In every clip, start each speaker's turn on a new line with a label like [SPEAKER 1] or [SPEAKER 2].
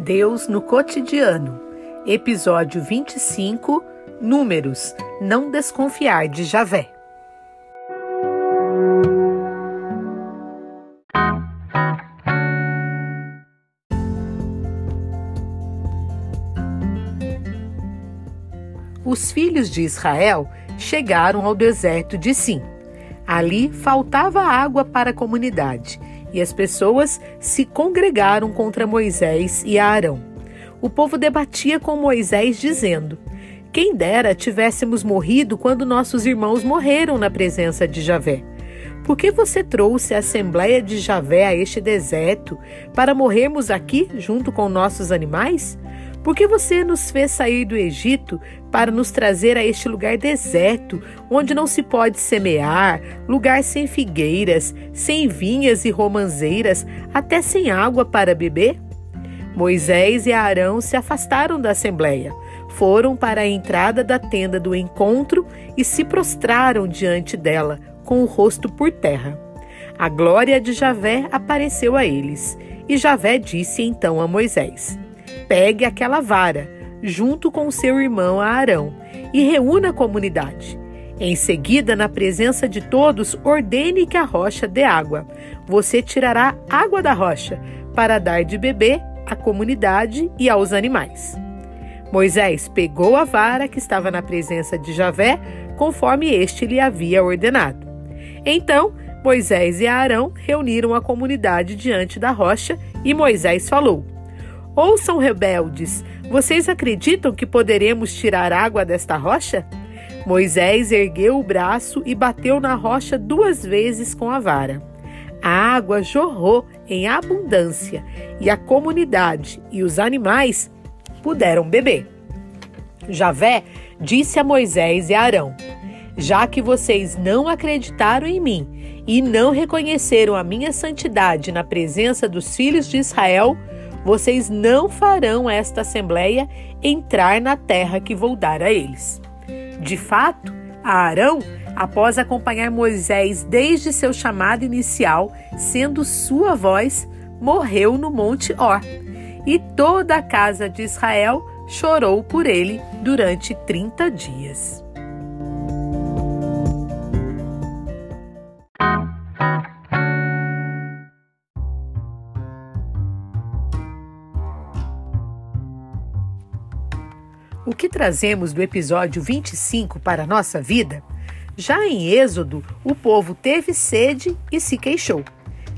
[SPEAKER 1] Deus no cotidiano. Episódio 25 Números Não desconfiar de Javé. Os filhos de Israel chegaram ao deserto de Sim. Ali faltava água para a comunidade e as pessoas se congregaram contra Moisés e Arão. O povo debatia com Moisés, dizendo: Quem dera tivéssemos morrido quando nossos irmãos morreram na presença de Javé. Por que você trouxe a Assembleia de Javé a este deserto para morrermos aqui junto com nossos animais? Por que você nos fez sair do Egito para nos trazer a este lugar deserto, onde não se pode semear, lugar sem figueiras, sem vinhas e romanzeiras, até sem água para beber? Moisés e Arão se afastaram da assembleia, foram para a entrada da tenda do encontro e se prostraram diante dela, com o rosto por terra. A glória de Javé apareceu a eles, e Javé disse então a Moisés: pegue aquela vara, junto com seu irmão Arão, e reúna a comunidade. Em seguida, na presença de todos, ordene que a rocha dê água. Você tirará água da rocha para dar de beber à comunidade e aos animais. Moisés pegou a vara que estava na presença de Javé, conforme este lhe havia ordenado. Então, Moisés e Arão reuniram a comunidade diante da rocha e Moisés falou: Ouçam, rebeldes, vocês acreditam que poderemos tirar água desta rocha? Moisés ergueu o braço e bateu na rocha duas vezes com a vara. A água jorrou em abundância e a comunidade e os animais puderam beber. Javé disse a Moisés e a Arão: Já que vocês não acreditaram em mim e não reconheceram a minha santidade na presença dos filhos de Israel, vocês não farão esta assembleia entrar na terra que vou dar a eles. De fato, Arão, após acompanhar Moisés desde seu chamado inicial, sendo sua voz, morreu no Monte Or. E toda a casa de Israel chorou por ele durante 30 dias. O que trazemos do episódio 25 para a nossa vida? Já em Êxodo, o povo teve sede e se queixou.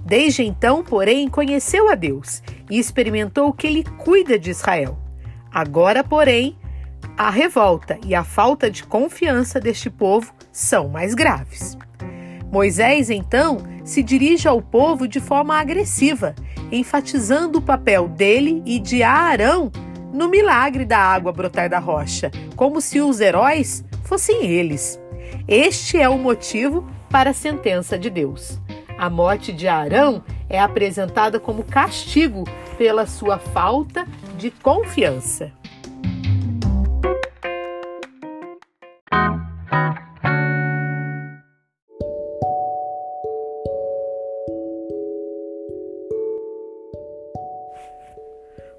[SPEAKER 1] Desde então, porém, conheceu a Deus e experimentou que ele cuida de Israel. Agora, porém, a revolta e a falta de confiança deste povo são mais graves. Moisés, então, se dirige ao povo de forma agressiva, enfatizando o papel dele e de Arão no milagre da água brotar da rocha, como se os heróis fossem eles. Este é o motivo para a sentença de Deus. A morte de Arão é apresentada como castigo pela sua falta de confiança.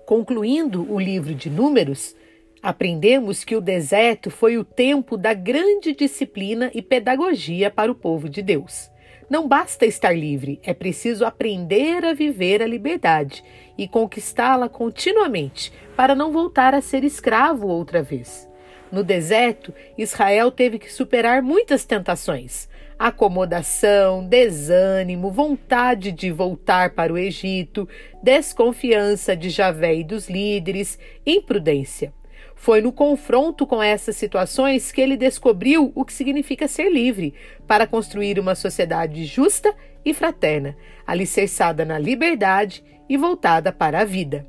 [SPEAKER 1] Concluindo o livro de Números, aprendemos que o deserto foi o tempo da grande disciplina e pedagogia para o povo de Deus. Não basta estar livre, é preciso aprender a viver a liberdade e conquistá-la continuamente, para não voltar a ser escravo outra vez. No deserto, Israel teve que superar muitas tentações acomodação, desânimo, vontade de voltar para o Egito, desconfiança de Javé e dos líderes, imprudência. Foi no confronto com essas situações que ele descobriu o que significa ser livre, para construir uma sociedade justa e fraterna, alicerçada na liberdade e voltada para a vida.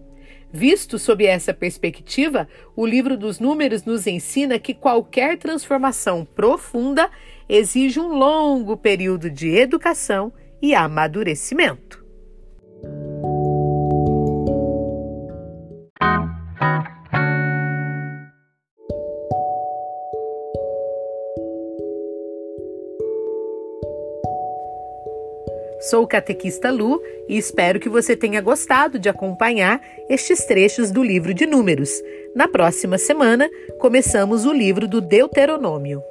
[SPEAKER 1] Visto sob essa perspectiva, o livro dos Números nos ensina que qualquer transformação profunda exige um longo período de educação e amadurecimento. Sou o catequista Lu e espero que você tenha gostado de acompanhar estes trechos do livro de Números. Na próxima semana, começamos o livro do Deuteronômio.